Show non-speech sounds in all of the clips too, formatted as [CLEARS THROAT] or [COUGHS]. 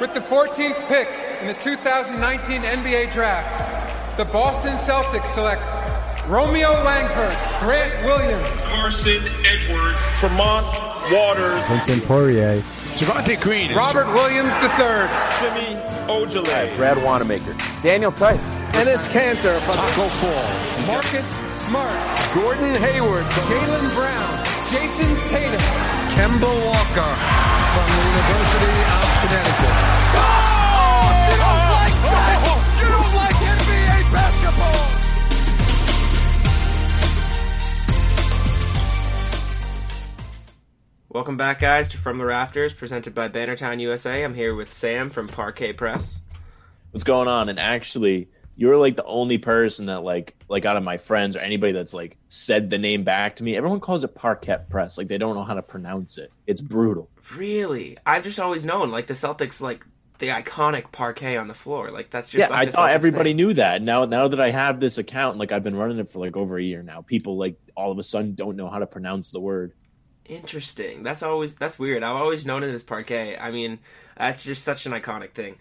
With the 14th pick in the 2019 NBA Draft, the Boston Celtics select Romeo Langford, Grant Williams, Carson Edwards, Tremont Waters, Vincent Poirier, Javonte Green, Robert Williams III, Semi Ojeleye, Brad Wanamaker, Daniel Theis, Enes Kanter, Tacko Fall, Marcus Smart, Gordon Hayward, Jaylen Brown, Jayson Tatum, Kemba Walker from the University of Connecticut. Oh, you don't like that! You don't like NBA basketball! Welcome back, guys, to From the Rafters, presented by Bannertown USA. I'm here with Sam from Parquet Press. what's going on and actually you're like the only person that like like out of my friends or anybody that's like said the name back to me everyone calls it parquet press like they don't know how to pronounce it it's brutal Really? I've just always known, like, the Celtics, like, the iconic parquet on the floor. Like, that's just yeah i thought everybody thing. knew that now now that i have this account like i've been running it for like over a year now people like all of a sudden don't know how to pronounce the word Interesting. That's always, that's weird. I've always known it as parquet. I mean, that's just such an iconic thing.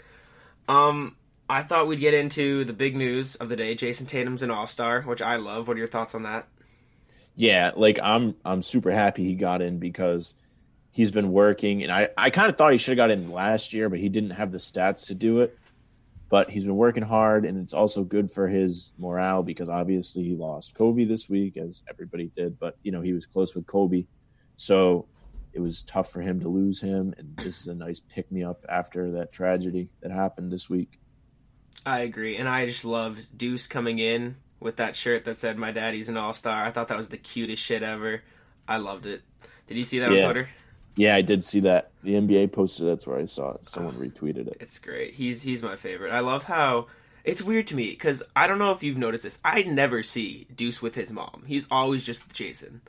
Um, I thought we'd get into the big news of the day. Jayson Tatum's an all star, which I love. What are your thoughts on that? yeah like i'm i'm super happy he got in because he's been working and i i kind of thought he should have got in last year but he didn't have the stats to do it but he's been working hard and it's also good for his morale because obviously he lost kobe this week as everybody did but you know he was close with kobe so it was tough for him to lose him and this is a nice pick me up after that tragedy that happened this week I agree, and I just loved Deuce coming in with that shirt that said "My daddy's an all star." I thought that was the cutest shit ever. I loved it. Did you see that Yeah. on Twitter? Yeah i did see that the nba posted that's where i saw it someone retweeted it It's great. He's he's my favorite. I love how it's weird to me because I don't know if you've noticed this. I never see Deuce with his mom. He's always just Jayson.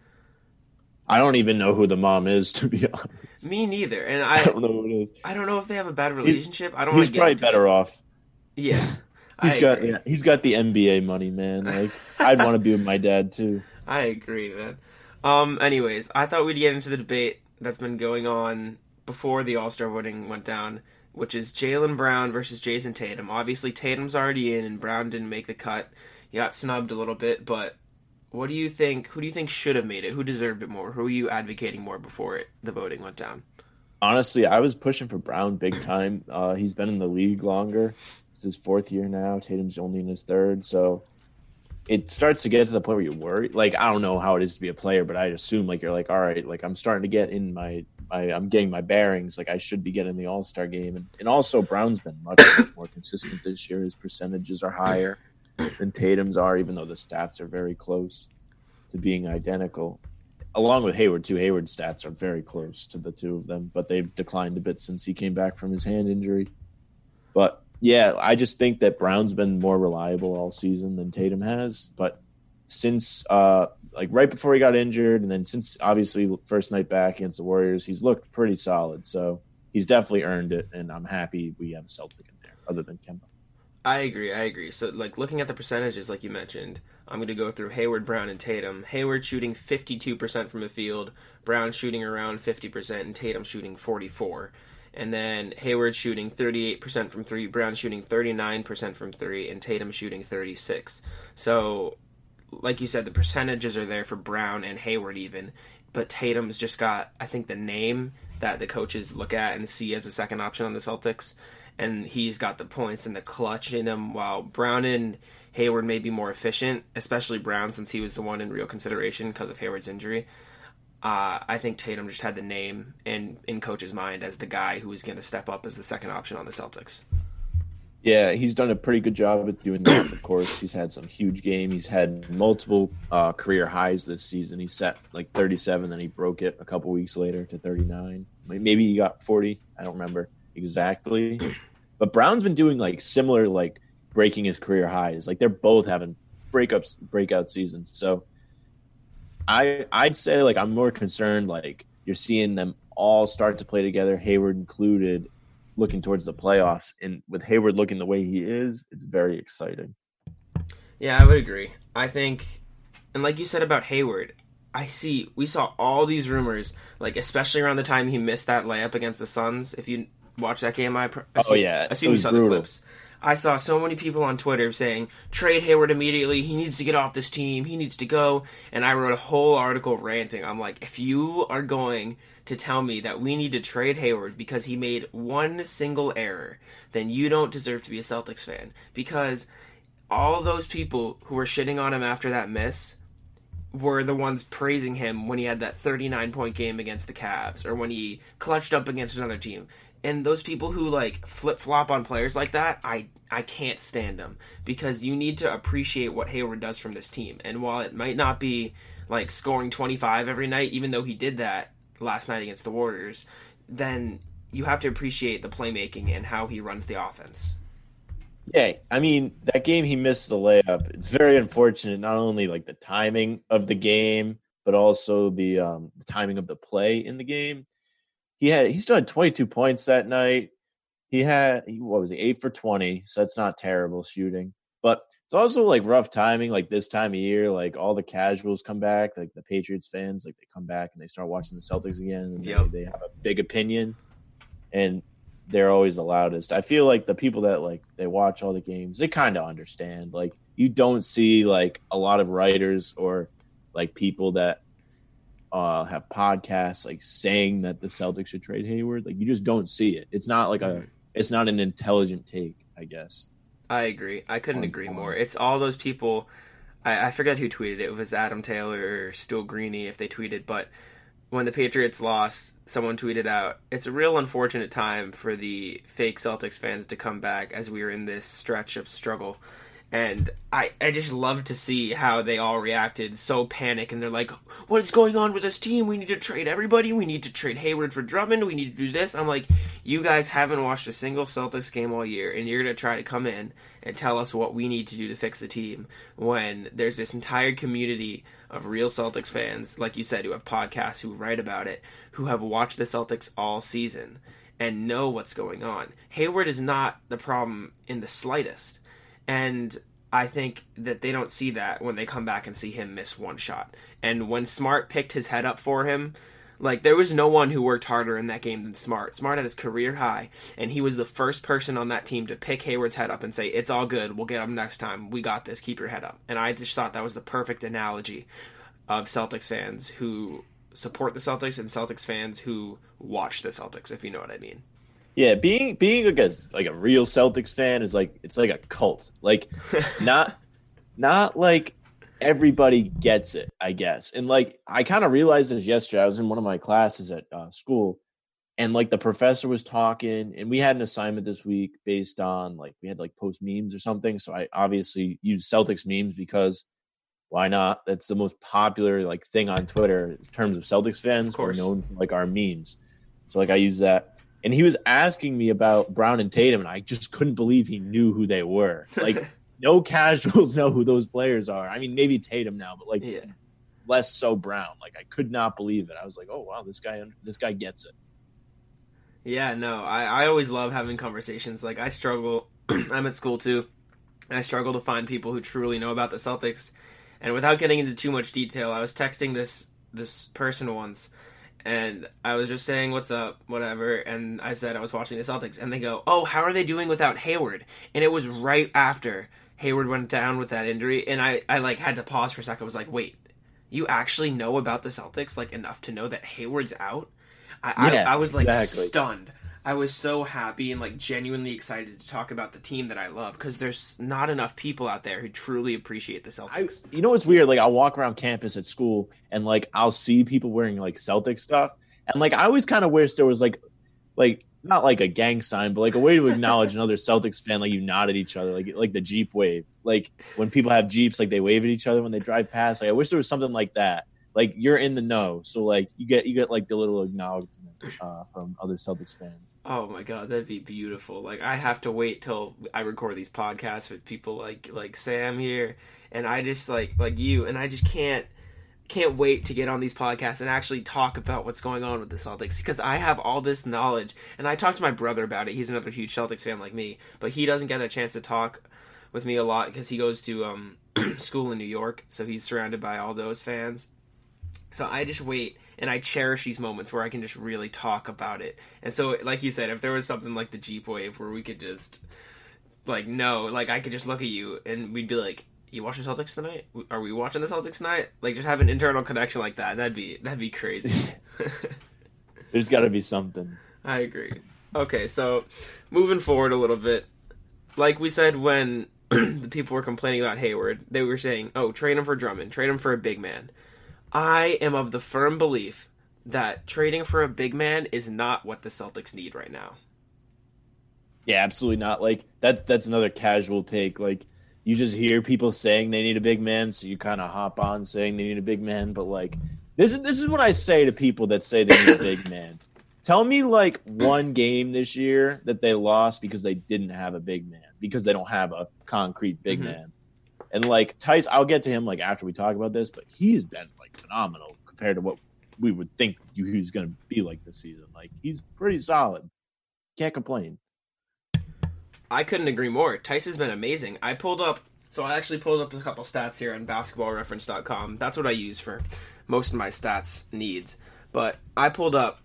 i don't even know who the mom is [LAUGHS] to be honest Me neither. And i I don't know who it is I don't know if they have a bad relationship. I don't. He's probably better it. off. Yeah. [LAUGHS] He's I got yeah, he's got the NBA money, man. Like I'd want to be with my dad too. [LAUGHS] I agree, man. Um. Anyways, I thought we'd get into the debate that's been going on before the All Star voting went down, which is Jaylen Brown versus Jayson Tatum. Obviously, Tatum's already in, and Brown didn't make the cut. He got snubbed a little bit, but what do you think? Who do you think should have made it? Who deserved it more? Who were you advocating more before it, the voting went down? Honestly, I was pushing for Brown big time. Uh, he's been in the league longer. It's his fourth year now. Tatum's only in his third, so it starts to get to the point where you worry. Like I don't know how it is to be a player, but I assume like you're like, all right, like I'm starting to get in my, my I'm getting my bearings. Like I should be getting the All Star game, and and also Brown's been much, much [COUGHS] more consistent this year. His percentages are higher than Tatum's are, even though the stats are very close to being identical. Along with Hayward too. Hayward's stats are very close to the two of them, but they've declined a bit since he came back from his hand injury. But yeah, I just think that Brown's been more reliable all season than Tatum has. But since uh like right before he got injured, and then since obviously first night back against the Warriors, he's looked pretty solid. So he's definitely earned it, and I'm happy we have a Celtic in there, other than Kemba. I agree. I agree. So, like looking at the percentages, like you mentioned, I'm going to go through Hayward, Brown, and Tatum. Hayward shooting 52% from the field, Brown shooting around 50%, and Tatum shooting 44. And then Hayward shooting 38% from three, Brown shooting 39% from three, and Tatum shooting 36. So, like you said, the percentages are there for Brown and Hayward even, but Tatum's just got, I think, the name that the coaches look at and see as a second option on the Celtics and he's got the points and the clutch in him. While Brown and Hayward may be more efficient, especially Brown since he was the one in real consideration because of Hayward's injury. Uh, I think Tatum just had the name in in coach's mind as the guy who was going to step up as the second option on the Celtics. Yeah, he's done a pretty good job at doing that. Of course, he's had some huge game. He's had multiple uh, career highs this season. He set like 37, then he broke it a couple weeks later to 39. Maybe he got 40. I don't remember exactly. [CLEARS THROAT] But Brown's been doing like similar, like breaking his career highs. Like they're both having breakups, breakout seasons. So I, I'd say like I'm more concerned. Like you're seeing them all start to play together, Hayward included, looking towards the playoffs. And with Hayward looking the way he is, it's very exciting. Yeah, I would agree. I think, and like you said about Hayward, I see we saw all these rumors, like especially around the time he missed that layup against the Suns. If you watch that game? I, pr- I Oh, yeah, it assume you saw the clips. I saw so many people on Twitter saying trade Hayward immediately. He needs to get off this team. He needs to go. And I wrote a whole article ranting. I'm like, if you are going to tell me that we need to trade Hayward because he made one single error, then you don't deserve to be a Celtics fan because all those people who were shitting on him after that miss were the ones praising him when he had that 39 point game against the Cavs or when he clutched up against another team. And those people who like flip flop on players like that, I I can't stand them because you need to appreciate what Hayward does from this team. And while it might not be like scoring 25 every night, even though he did that last night against the Warriors, then you have to appreciate the playmaking and how he runs the offense. Yeah, I mean that game he missed the layup. It's very unfortunate. Not only like the timing of the game, but also the um, the timing of the play in the game. He had he still had 22 points that night. He had what was he eight for 20, so that's not terrible shooting. But it's also like rough timing, like this time of year, like all the casuals come back, like the Patriots fans, like they come back and they start watching the Celtics again, and they- Yep. they have a big opinion, and they're always the loudest. I feel like the people that like they watch all the games, they kind of understand. Like you don't see like a lot of writers or like people that have podcasts like saying that the Celtics should trade Hayward. Like you just don't see it. It's not like a mm-hmm. it's not an intelligent take, I guess. I agree. I couldn't On agree more. It's all those people. I, I forget who tweeted it. It was Adam Taylor or Stu Greeny if they tweeted. But when the Patriots lost, someone tweeted out, "It's a real unfortunate time for the fake Celtics fans to come back as we are in this stretch of struggle." And I, I just love to see how they all reacted so panic and they're like, What is going on with this team? We need to trade everybody. We need to trade Hayward for Drummond. We need to do this. I'm like, You guys haven't watched a single Celtics game all year, and you're going to try to come in and tell us what we need to do to fix the team when there's this entire community of real Celtics fans, like you said, who have podcasts, who write about it, who have watched the Celtics all season and know what's going on. Hayward is not the problem in the slightest. And I think that they don't see that when they come back and see him miss one shot. And when Smart picked his head up for him, like there was no one who worked harder in that game than Smart. Smart had his career high, and he was the first person on that team to pick Hayward's head up and say, "It's all good. We'll get him next time. We got this. Keep your head up." And I just thought that was the perfect analogy of Celtics fans who support the Celtics and Celtics fans who watch the Celtics, if you know what I mean. Yeah, being being like a like a real Celtics fan is like it's like a cult. Like [LAUGHS] not not like everybody gets it, I guess. And like I kind of realized this yesterday. I was in one of my classes at uh, school, and like the professor was talking, and we had an assignment this week based on like we had like post memes or something. So I obviously used Celtics memes because why not? That's the most popular like thing on Twitter in terms of Celtics fans. We're known for like our memes. So like I use that. And he was asking me about Brown and Tatum, and I just couldn't believe he knew who they were. [LAUGHS] Like no casuals [LAUGHS] know who those players are. I mean, maybe Tatum now, but like Yeah. less so Brown. Like I could not believe it. I was like, oh wow, this guy this guy gets it. Yeah, no, I, I always love having conversations. Like, I struggle, [CLEARS THROAT] I'm at school too. I struggle to find people who truly know about the Celtics. And without getting into too much detail, I was texting this this person once, and I was just saying what's up, whatever, and I said I was watching the Celtics, and they go, "Oh, how are they doing without Hayward?" And it was right after Hayward went down with that injury, and I I like had to pause for a second. I was like, "Wait, you actually know about the Celtics like enough to know that Hayward's out?" I Yeah, I, I was like exactly. stunned. I was so happy and like genuinely excited to talk about the team that I love because there's not enough people out there who truly appreciate the I, Celtics. you know what's weird? Like I'll walk around campus at school and like I'll see people wearing like Celtic stuff, and like I always kind of wish there was like, like not like a gang sign, but like a way to acknowledge another [LAUGHS] Celtics fan. Like you nod at each other, like like the Jeep wave. Like when people have Jeeps, like they wave at each other when they drive past. Like I wish there was something like that. Like you're in the know, so like you get you get like the little acknowledgement uh, from other Celtics fans. Oh my god, that'd be beautiful. Like I have to wait till I record these podcasts with people like like Sam here, and I just like like you, and I just can't can't wait to get on these podcasts and actually talk about what's going on with the Celtics because I have all this knowledge, and I talked to my brother about it. He's another huge Celtics fan like me, but he doesn't get a chance to talk with me a lot because he goes to um [CLEARS THROAT] school in New York, so he's surrounded by all those fans. So I just wait and I cherish these moments where I can just really talk about it. And so, like you said, if there was something like the Jeep Wave where we could just, like, no, like I could just look at you and we'd be like, "You watching the Celtics tonight? Are we watching the Celtics tonight?" Like, just have an internal connection like that. That'd be that'd be crazy. [LAUGHS] There's got to be something. I agree. Okay, so moving forward a little bit, like we said when [CLEARS THROAT] the people were complaining about Hayward, they were saying, "Oh, trade him for Drummond, trade him for a big man." I am of the firm belief that trading for a big man is not what the Celtics need right now. Yeah, absolutely not. Like that that's another casual take. Like you just hear people saying they need a big man, so you kind of hop on saying they need a big man, but like this is this is what I say to people that say they need a big man. Tell me like one game this year that they lost because they didn't have a big man, because they don't have a concrete big Mhm. man. And like Theis, I'll get to him like after we talk about this, but he's been phenomenal compared to what we would think he's going to be like this season. Like he's pretty solid. Can't complain. I couldn't agree more. Has been amazing. I pulled up, so I actually pulled up a couple stats here on basketballreference.com. That's what I use for most of my stats needs. But I pulled up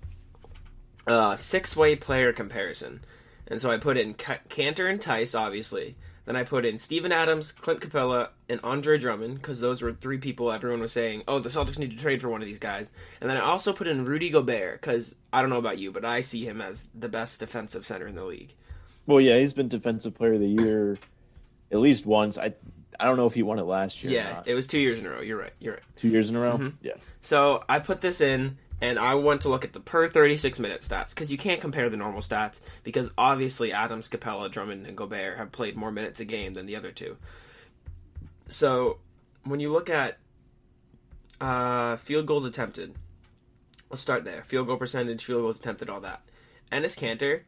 a six way player comparison. And so I put in Ca- Kanter and Theis, obviously. Then I put in Steven Adams, Clint Capela, and Andre Drummond, because those were three people everyone was saying, oh, the Celtics need to trade for one of these guys. And then I also put in Rudy Gobert, because I don't know about you, but I see him as the best defensive center in the league. Well, yeah, he's been defensive player of the year at least once. I I don't know if he won it last year. or Yeah, it was two years in a row. You're right. You're right. two years in a row. Mm-hmm. Yeah, So I put this in, and I want to look at the per 36 minute stats because you can't compare the normal stats because obviously Adams, Capela, Drummond, and Gobert have played more minutes a game than the other two. So when you look at uh, field goals attempted, let's start there. Field goal percentage, field goals attempted, all that. Enes Kanter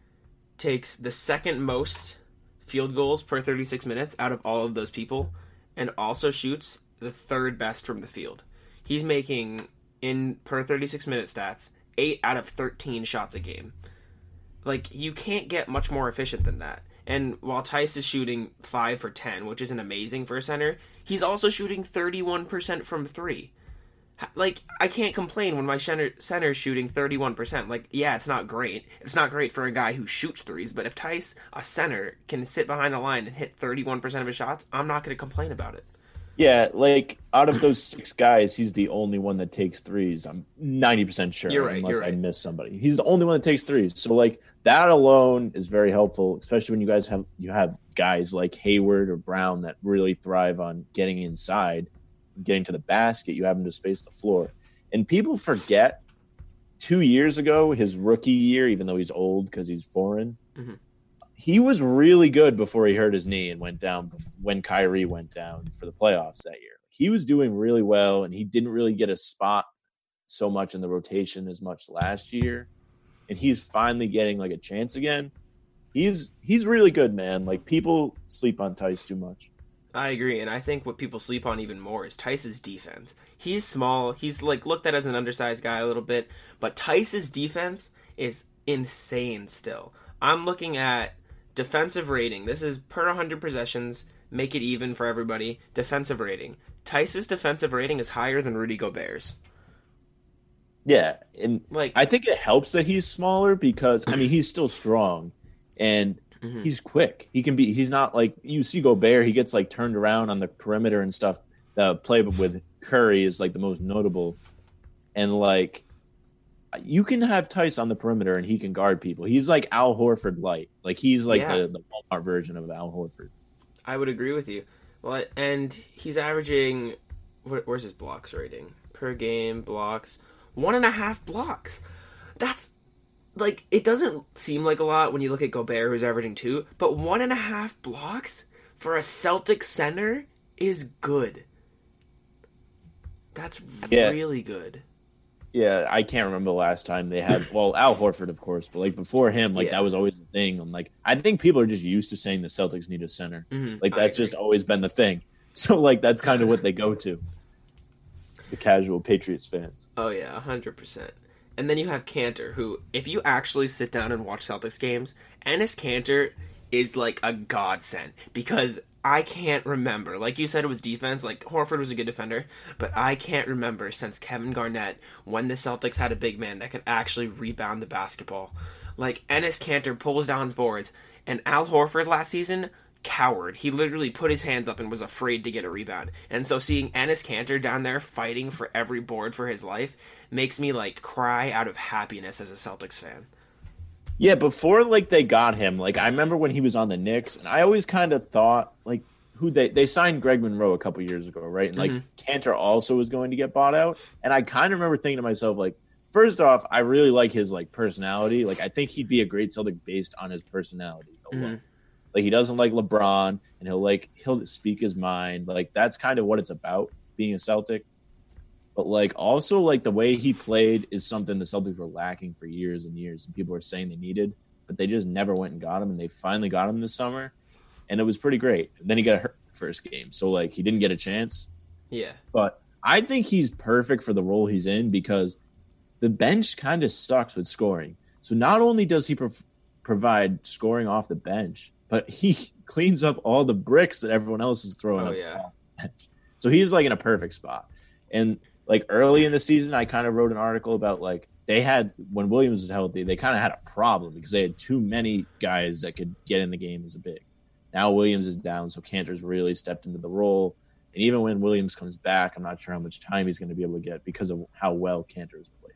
takes the second most field goals per 36 minutes out of all of those people and also shoots the third best from the field. He's making in per 36 minute stats 8 out of 13 shots a game. Like you can't get much more efficient than that. And while Theis is shooting 5 for 10, which isn't amazing for a center, he's also shooting 31% from 3 like I can't complain when my center center's shooting 31%. Like yeah, it's not great. It's not great for a guy who shoots threes, but if Theis, a center, can sit behind the line and hit 31% of his shots, I'm not going to complain about it. Yeah. Like out of those six guys, he's the only one that takes threes. I'm ninety percent sure, You're right, unless you're I miss somebody. He's the only one that takes threes. So like that alone is very helpful, especially when you guys have you have guys like Hayward or Brown that really thrive on getting inside, getting to the basket. You have them to space the floor, and people forget. Two years ago, his rookie year, even though he's old because he's foreign, Mhm. He was really good before he hurt his knee and went down when Kyrie went down for the playoffs that year. He was doing really well, and he didn't really get a spot so much in the rotation as much last year. And he's finally getting like a chance again. He's he's really good, man. Like people sleep on Theis too much. I agree, and I think what people sleep on even more is Theis's defense. He's small. He's like looked at as an undersized guy a little bit, but Theis's defense is insane still. I'm looking at defensive rating. This is per 100 possessions. Make it even for everybody. Defensive rating. Theis's defensive rating is higher than Rudy Gobert's. Yeah, and Like I think it helps that he's smaller because I mean he's still strong and Mhm. he's quick. He can be. He's not like you see Gobert. He gets like turned around on the perimeter and stuff. The play with Curry is like the most notable, and like you can have Theis on the perimeter and he can guard people. He's like Al Horford light. Like he's like Yeah. the, the Walmart version of Al Horford. I would agree with you. Well, and he's averaging. Where, where's his blocks rating per game? Blocks one and a half blocks. That's like it doesn't seem like a lot when you look at Gobert, who's averaging two, but one and a half blocks for a Celtic center is good. That's Yeah. really good. Yeah, I can't remember the last time they had. Well, Al Horford, of course, but like before him, like Yeah. that was always the thing. I'm like, I think people are just used to saying the Celtics need a center. Mhm, Like that's just always been the thing. [LAUGHS] So like that's kind of what they go to. The casual Patriots fans. Oh yeah, hundred percent. And then you have Kanter, who, if you actually sit down and watch Celtics games, Enes Kanter is like a godsend because I can't remember. Like you said with defense, like Horford was a good defender, but I can't remember since Kevin Garnett when the Celtics had a big man that could actually rebound the basketball. Like Enes Kanter pulls down boards, and Al Horford last season coward. He literally put his hands up and was afraid to get a rebound. And so seeing Enes Kanter down there fighting for every board for his life makes me like cry out of happiness as a Celtics fan. Yeah, before like they got him, like I remember when he was on the Knicks, and I always kind of thought like who they they signed Greg Monroe a couple years ago, right? And like Mhm. Kanter also was going to get bought out, and I kind of remember thinking to myself like, first off, I really like his like personality. Like I think he'd be a great Celtic based on his personality. Mhm. Like he doesn't like LeBron, and he'll like he'll speak his mind. Like that's kind of what it's about being a Celtic. But like also like the way he played is something the Celtics were lacking for years and years, and people were saying they needed, but they just never went and got him, and they finally got him this summer, and it was pretty great. And then he got hurt the first game, so like he didn't get a chance. Yeah. But I think he's perfect for the role he's in because the bench kind of sucks with scoring. So not only does he prov- provide scoring off the bench, but he [LAUGHS] cleans up all the bricks that everyone else is throwing Oh, up. yeah. off the bench. So he's like in a perfect spot. And like early in the season, I kind of wrote an article about like they had when Williams was healthy, they kind of had a problem because they had too many guys that could get in the game as a big. Now Williams is down, so Kanter's really stepped into the role. And even when Williams comes back, I'm not sure how much time he's going to be able to get because of how well Kanter played.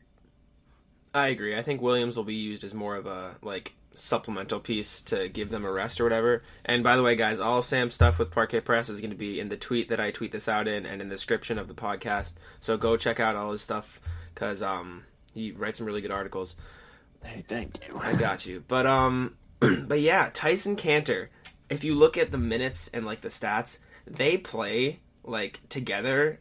I agree. I think Williams will be used as more of a like supplemental piece to give them a rest or whatever. And by the way, guys, all of Sam's stuff with Parquet Press is going to be in the tweet that I tweet this out in and in the description of the podcast. So go check out all his stuff because um he writes some really good articles. Hey, thank you. I got you. But um [CLEARS THROAT] but yeah, Tyson Kanter, if you look at the minutes and like the stats, they play like together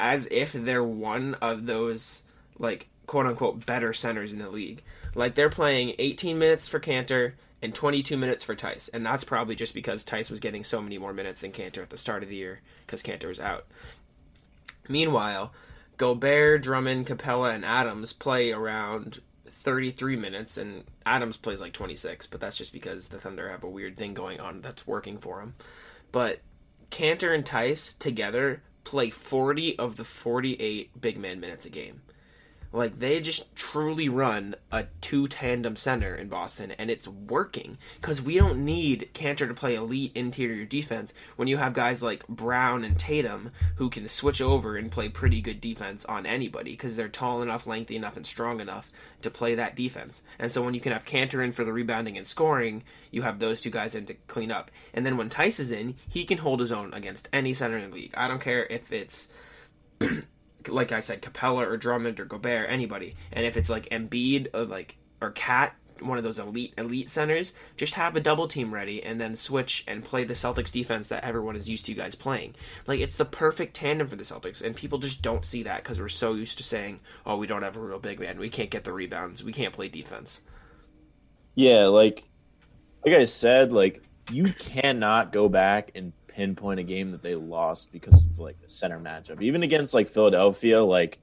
as if they're one of those like quote unquote better centers in the league. Like they're playing 18 minutes for Kanter and 22 minutes for Theis, and that's probably just because Theis was getting so many more minutes than Kanter at the start of the year because Kanter was out. Meanwhile, Gobert, Drummond, Capela, and Adams play around 33 minutes, and Adams plays like 26, but that's just because the Thunder have a weird thing going on that's working for him. But Kanter and Theis together play 40 of the 48 big man minutes a game. Like they just truly run a two tandem center in Boston, and it's working because we don't need Kanter to play elite interior defense when you have guys like Brown and Tatum who can switch over and play pretty good defense on anybody because they're tall enough, lengthy enough, and strong enough to play that defense. And so when you can have Kanter in for the rebounding and scoring, you have those two guys in to clean up. And then when Theis is in, he can hold his own against any center in the league. I don't care if it's like I said, Capela or Drummond or Gobert, anybody. And if it's like Embiid or like or KAT, one of those elite elite centers, just have a double team ready and then switch and play the Celtics defense that everyone is used to you guys playing. Like it's the perfect tandem for the Celtics, and people just don't see that because we're so used to saying, "Oh, we don't have a real big man. We can't get the rebounds. We can't play defense." Yeah, like like I said, like you cannot go back and pinpoint a game that they lost because of like the center matchup. Even against like Philadelphia, like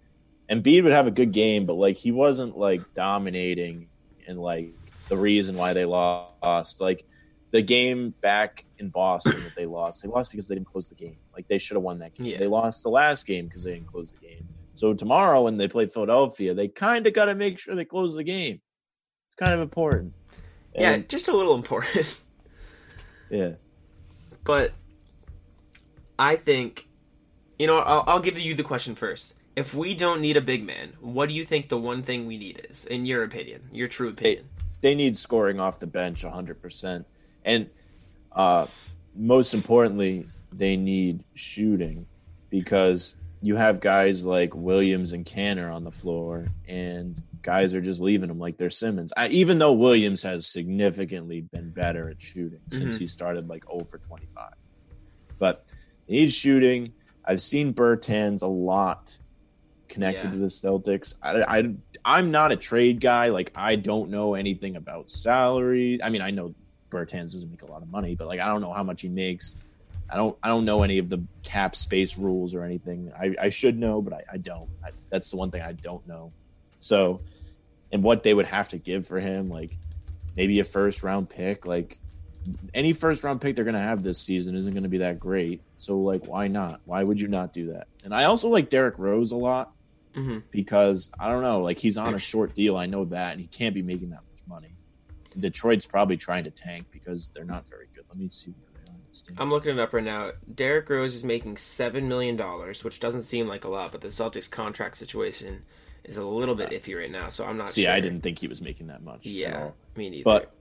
Embiid would have a good game, but like he wasn't like dominating and like the reason why they lost. Like the game back in Boston that they lost, they lost because they didn't close the game. Like they should have won that game. Yeah. They lost the last game because they didn't close the game. So tomorrow when they play Philadelphia, they kind of got to make sure they close the game. It's kind of important. yeah, just a little important. [LAUGHS] yeah. but I think, you know, I'll, I'll give you the question first. If we don't need a big man, what do you think the one thing we need is, in your opinion, your true opinion? they need scoring off the bench 100%. And uh, most importantly, they need shooting because you have guys like Williams and Kanter on the floor, and guys are just leaving them like they're Simmons. I, even though Williams has significantly been better at shooting since Mhm. he started like 0 for 25. But they need shooting. I've seen Bertans a lot connected Yeah. to the Celtics. I, I I'm not a trade guy. Like I don't know anything about salary. I mean, I know Bertans doesn't make a lot of money, but like I don't know how much he makes. I don't I don't know any of the cap space rules or anything. I, I should know, but I, I don't. I, that's the one thing I don't know. So, and what they would have to give for him, like maybe a first round pick, like any first round pick they're going to have this season isn't going to be that great. So like, why not? Why would you not do that? And I also like Derrick Rose a lot hmm because I don't know, like he's on a [CLEARS THROAT] short deal. I know that, and he can't be making that much money. Detroit's probably trying to tank because they're not very good. Let me see. Where they are in the standings. I'm looking it up right now. Derrick Rose is making seven million dollars, which doesn't seem like a lot, but the Celtics contract situation is a little bit iffy right now. So I'm not. See, sure. I didn't think he was making that much. Yeah, me neither. but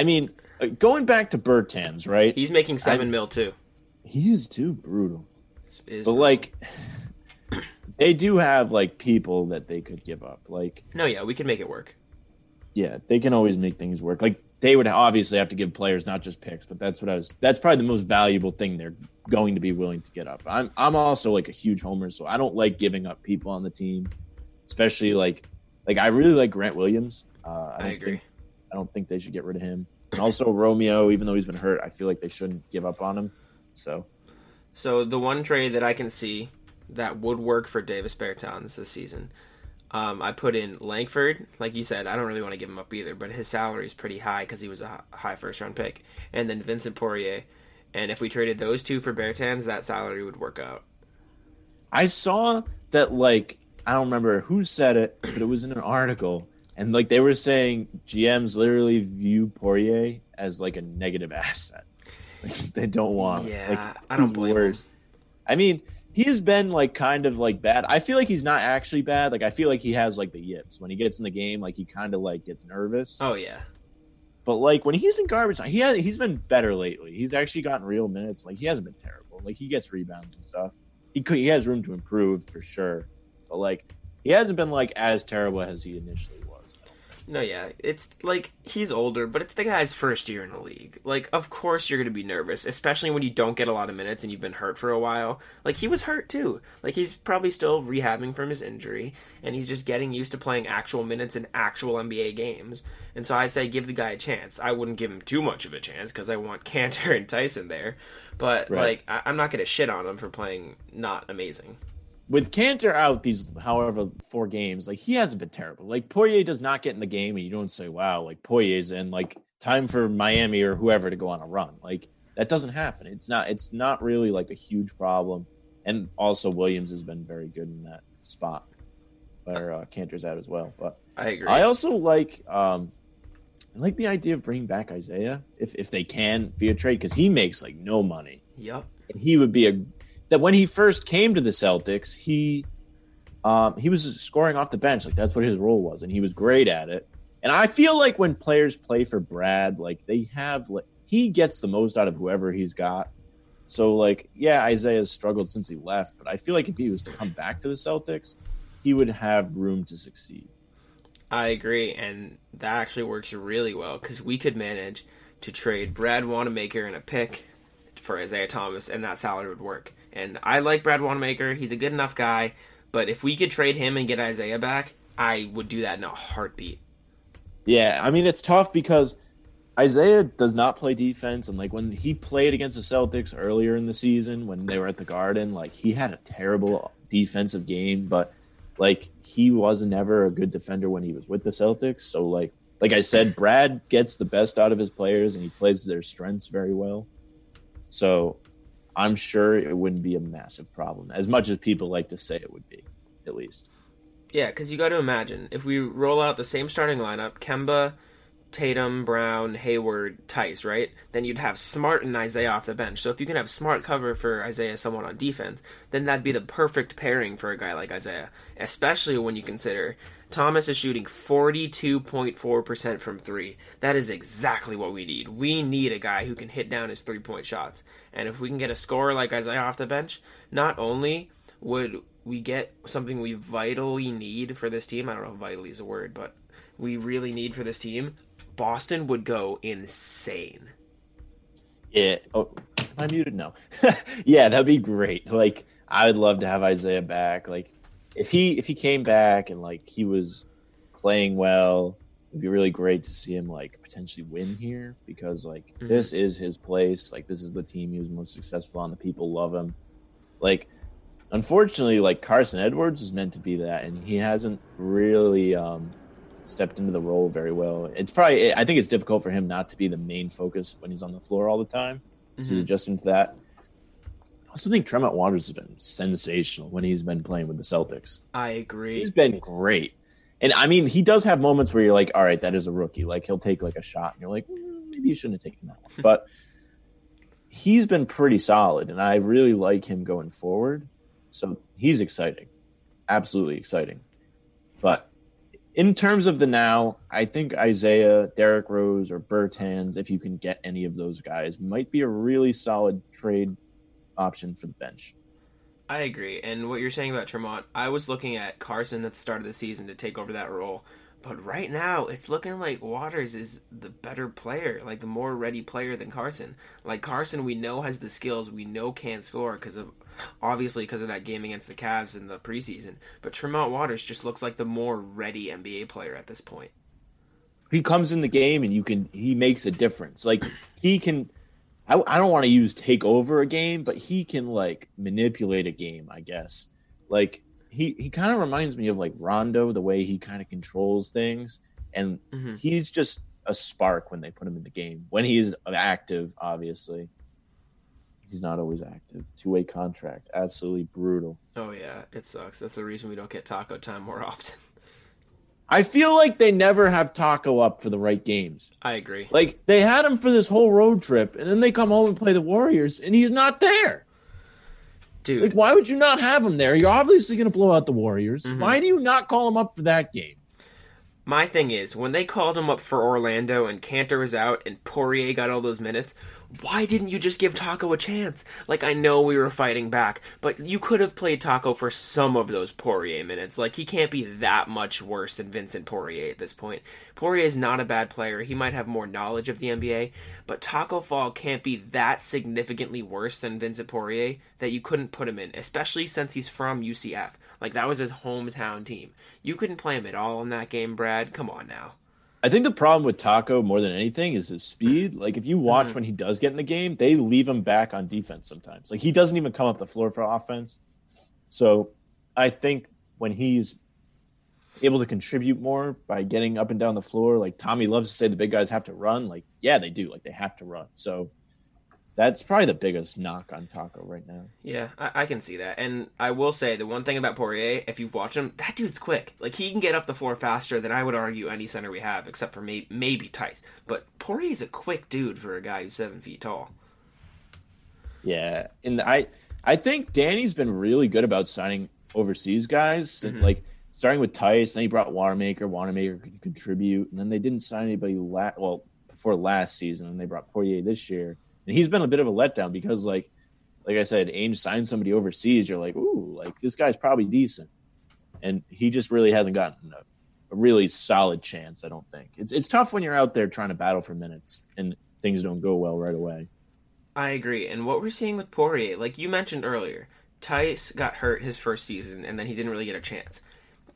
I mean, uh, going back to Bertans, right? he's making seven mil too. he is too brutal. Is- But like, [CLEARS THROAT] they do have like people that they could give up. Like, no, yeah, we can make it work. yeah, they can always make things work. Like, they would obviously have to give players not just picks, but that's what I was. That's probably the most valuable thing they're going to be willing to get up. I'm I'm also like a huge homer, so I don't like giving up people on the team, especially like like I really like Grant Williams. Uh, I, I agree. I don't think they should get rid of him. And also Romeo, even though he's been hurt, I feel like they shouldn't give up on him. So So the one trade that I can see that would work for Davis Bertans this season, um, I put in Langford. Like you said, I don't really want to give him up either, but his salary is pretty high because he was a high first round pick. And then Vincent Poirier. And if we traded those two for Bertans, that salary would work out. I saw that like I don't remember who said it, but it was in an article, and like they were saying GMs literally view Poirier as like a negative [LAUGHS] asset. Like, they don't want. him. Yeah, like, I don't blame him. I mean, he's been like kind of like bad. I feel like he's not actually bad. Like I feel like he has like the yips when he gets in the game. Like he kind of like gets nervous. Oh yeah, But like when he's in garbage he has he's been better lately. He's actually gotten real minutes. Like he hasn't been terrible. Like he gets rebounds and stuff. He could he has room to improve for sure. But like he hasn't been like as terrible as he initially. No, yeah. It's like he's older, but it's the guy's first year in the league. Like, of course you're gonna be nervous, especially when you don't get a lot of minutes and you've been hurt for a while. Like he was hurt too. Like he's probably still rehabbing from his injury, and he's just getting used to playing actual minutes in actual NBA games. And so I'd say give the guy a chance. I wouldn't give him too much of a chance because I want [LAUGHS] Kanter and Tyson there. But Right. like, I- I'm not gonna shit on him for playing not amazing. With Kanter out these however four games, like he hasn't been terrible. Like Poirier does not get in the game and you don't say, Wow, like Poirier's in like time for Miami or whoever to go on a run. Like that doesn't happen. It's not it's not really like a huge problem. And also Williams has been very good in that spot where uh, Kanter's out as well. But I agree. I also like um I like the idea of bringing back Isaiah if if they can via trade because he makes like no money yep. and he would be a that when he first came to the Celtics he um he was scoring off the bench. Like that's what his role was and he was great at it. And I feel like when players play for Brad like they have like he gets the most out of whoever he's got. So like yeah Isaiah's struggled since he left but I feel like if he was to come back to the Celtics he would have room to succeed. I agree, and that actually works really well because we could manage to trade Brad Wanamaker and a pick for Isaiah Thomas, and that salary would work. And I like Brad Wanamaker; he's a good enough guy. But if we could trade him and get Isaiah back, I would do that in a heartbeat. Yeah, I mean it's tough because Isaiah does not play defense, and like when he played against the Celtics earlier in the season when they were at the Garden, like he had a terrible defensive game, but like he was never a good defender when he was with the Celtics. So like like I said, Brad gets the best out of his players and he plays their strengths very well. So I'm sure it wouldn't be a massive problem, as much as people like to say it would be, at least. Yeah, because you got to imagine if we roll out the same starting lineup: Kemba, Tatum, Brown, Hayward, Theis, right? Then you'd have Smart and Isaiah off the bench. So if you can have Smart cover for Isaiah, someone on defense, then that'd be the perfect pairing for a guy like Isaiah. Especially when you consider Thomas is shooting forty-two point four percent from three. That is exactly what we need. We need a guy who can hit down his three-point shots. And if we can get a scorer like Isaiah off the bench, not only would we get something we vitally need for this team. I don't know if vitally is a word, but we really need for this team. Boston would go insane. Yeah. Oh, am I muted? No. [LAUGHS] yeah, that'd be great. Like, I would love to have Isaiah back. Like, if he if he came back and like he was playing well, it'd be really great to see him like potentially win here because like Mhm. this is his place. Like, this is the team he was most successful on. The people love him. Like, unfortunately, like Carson Edwards was meant to be that, and he hasn't really um stepped into the role very well. It's probably I think it's difficult for him not to be the main focus when he's on the floor all the time. So he's adjusting to that. I also think Tremont Waters has been sensational when he's been playing with the Celtics. I agree. He's been great. And I mean, he does have moments where you're like, all right, that is a rookie. Like he'll take like a shot and you're like, "Mm, maybe you shouldn't have taken that one. [LAUGHS] But he's been pretty solid and I really like him going forward. So he's exciting. Absolutely exciting. But in terms of the now, I think Isaiah, Derrick Rose, or Bertans, if you can get any of those guys, might be a really solid trade option for the bench. I agree. And what you're saying about Tremont, I was looking at Carson at the start of the season to take over that role. But right now, it's looking like Waters is the better player, like the more ready player than Carson. Like Carson, we know has the skills, we know can score because of obviously because of that game against the Cavs in the preseason. But Tremont Waters just looks like the more ready NBA player at this point. he comes in the game and you can he makes a difference like he can i, I don't want to use take over a game but he can like manipulate a game i guess like he he kind of reminds me of like rondo the way he kind of controls things and Mhm. he's just a spark when they put him in the game when he is active obviously he's not always active two-way contract absolutely brutal Oh yeah, it sucks. That's the reason we don't get Tacko time more [LAUGHS] often. i feel like they never have Tacko up for the right games I agree. Like they had him for this whole road trip, and then they come home and play the Warriors, and he's not there. Dude, Like, why would you not have him there? You're obviously going to blow out the Warriors. Mm-hmm. Why do you not call him up for that game? My thing is, when they called him up for Orlando and Kanter was out and Poirier got all those minutes, why didn't you just give Tacko a chance? Like, I know we were fighting back, but you could have played Tacko for some of those Poirier minutes. Like, he can't be that much worse than Vincent Poirier at this point. Poirier is not a bad player. He might have more knowledge of the NBA, but Tacko Fall can't be that significantly worse than Vincent Poirier that you couldn't put him in, especially since he's from UCF. Like, that was his hometown team. You couldn't play him at all in that game, Brad. Come on now. I think the problem with Tacko more than anything is his speed. Like, if you watch mm-hmm. when he does get in the game, they leave him back on defense sometimes. Like, he doesn't even come up the floor for offense. So, I think when he's able to contribute more by getting up and down the floor, like Tommy loves to say the big guys have to run. Like, yeah, they do. Like, they have to run. So, that's probably the biggest knock on Tacko right now. Yeah, I, I can see that. And I will say the one thing about Poirier, if you watch him, that dude's quick. Like he can get up the floor faster than I would argue any center we have, except for may, maybe Theis. But Poirier's a quick dude for a guy who's seven feet tall. Yeah, and I I think Danny's been really good about signing overseas guys. and, Like starting with Theis, then he brought Wanamaker. Wanamaker could contribute, and then they didn't sign anybody. La- well, before last season, and they brought Poirier this year, and he's been a bit of a letdown because, like, like I said, Ainge signed somebody overseas. You're like, ooh, like this guy's probably decent, and he just really hasn't gotten a, a really solid chance. I don't think it's it's tough when you're out there trying to battle for minutes and things don't go well right away. I agree. And what we're seeing with Poirier, like you mentioned earlier, Theis got hurt his first season and then he didn't really get a chance.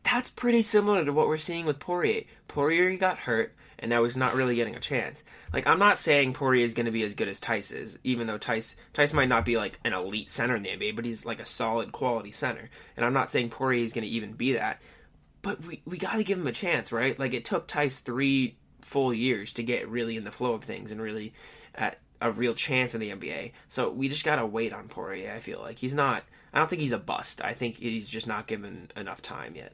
That's pretty similar to what we're seeing with Poirier. Poirier got hurt and now he's not really getting a chance. Like I'm not saying Poirier is going to be as good as Theis is, even though Theis Theis might not be like an elite center in the NBA, but he's like a solid quality center. And I'm not saying Poirier is going to even be that. But we we got to give him a chance, right? Like it took Theis 3 full years to get really in the flow of things and really at a real chance in the NBA. So we just gotta wait on Poirier. I feel like he's not. I don't think he's a bust. I think he's just not given enough time yet.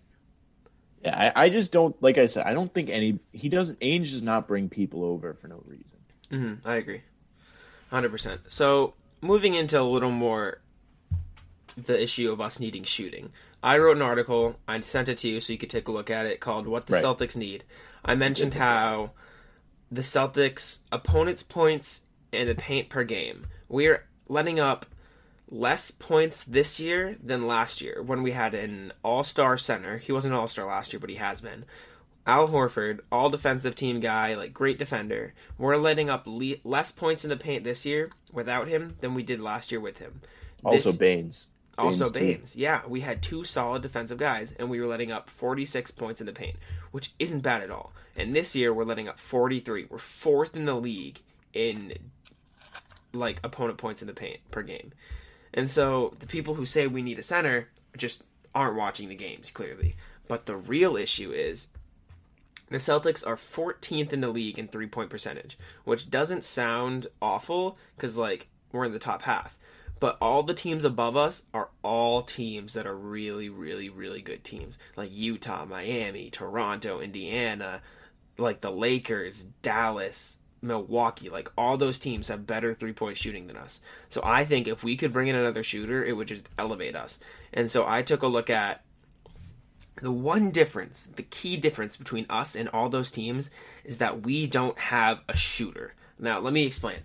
Yeah, I, I just don't like I said, I don't think any he doesn't Ainge does not bring people over for no reason. hmm I agree, hundred percent. So moving into a little more the issue of us needing shooting. I wrote an article. I sent it to you so you could take a look at it called "What the Right. Celtics Need." I mentioned how the Celtics opponents' points in the paint per game. We're letting up less points this year than last year when we had an all-star center. He wasn't an all-star last year, but he has been. Al Horford, all defensive team guy, like great defender. We're letting up le- less points in the paint this year without him than we did last year with him. Also Baynes. also Baynes. Baynes. Yeah, we had two solid defensive guys, and we were letting up 46 points in the paint, which isn't bad at all. And this year, we're letting up 43. We're fourth in the league in like opponent points in the paint per game. And so the people who say we need a center just aren't watching the games clearly. But the real issue is The Celtics are 14th in the league in three point percentage, which doesn't sound awful because, like, we're in the top half. But all the teams above us are all teams that are really, really, really good teams. Like Utah, Miami, Toronto, Indiana, like the Lakers, Dallas, Milwaukee. Like all those teams have better three point shooting than us. So I think if we could bring in another shooter, it would just elevate us. And so I took a look at the one difference, the key difference between us and all those teams is that we don't have a shooter. Now, let me explain.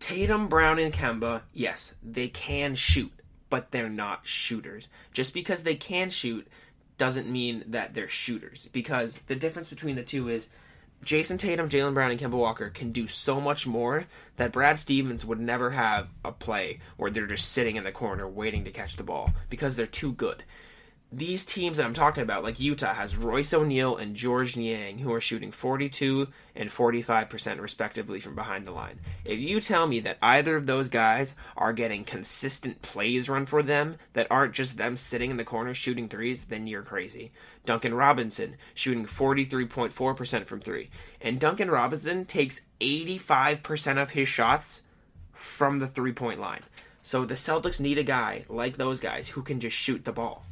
Tatum, Brown, and Kemba, yes, they can shoot, but they're not shooters. Just because they can shoot doesn't mean that they're shooters. Because the difference between the two is Jayson Tatum, Jaylen Brown, and Kemba Walker can do so much more that Brad Stevens would never have a play where they're just sitting in the corner waiting to catch the ball because they're too good these teams that I'm talking about, like Utah, has Royce O'Neale and Georges Niang, who are shooting 42 and 45% respectively from behind the line. If you tell me that either of those guys are getting consistent plays run for them that aren't just them sitting in the corner shooting threes, then you're crazy. Duncan Robinson shooting 43.4% from three. And Duncan Robinson takes 85% of his shots from the three point line. So the Celtics need a guy like those guys who can just shoot the ball.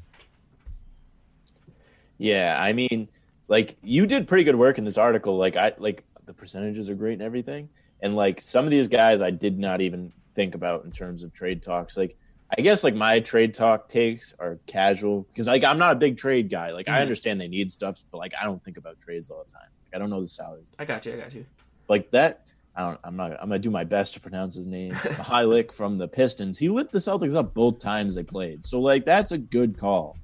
Yeah, I mean, like you did pretty good work in this article. Like I like the percentages are great and everything. And like some of these guys I did not even think about in terms of trade talks. Like I guess like my trade talk takes are casual because like I'm not a big trade guy. Like Mm-hmm. I understand they need stuff, but like I don't think about trades all the time. Like I don't know the salaries. I got you, I got you. Like that I don't I'm not I'm gonna do my best to pronounce his name. [LAUGHS] Heilig from the Pistons. He lit the Celtics up both times they played. So like that's a good call.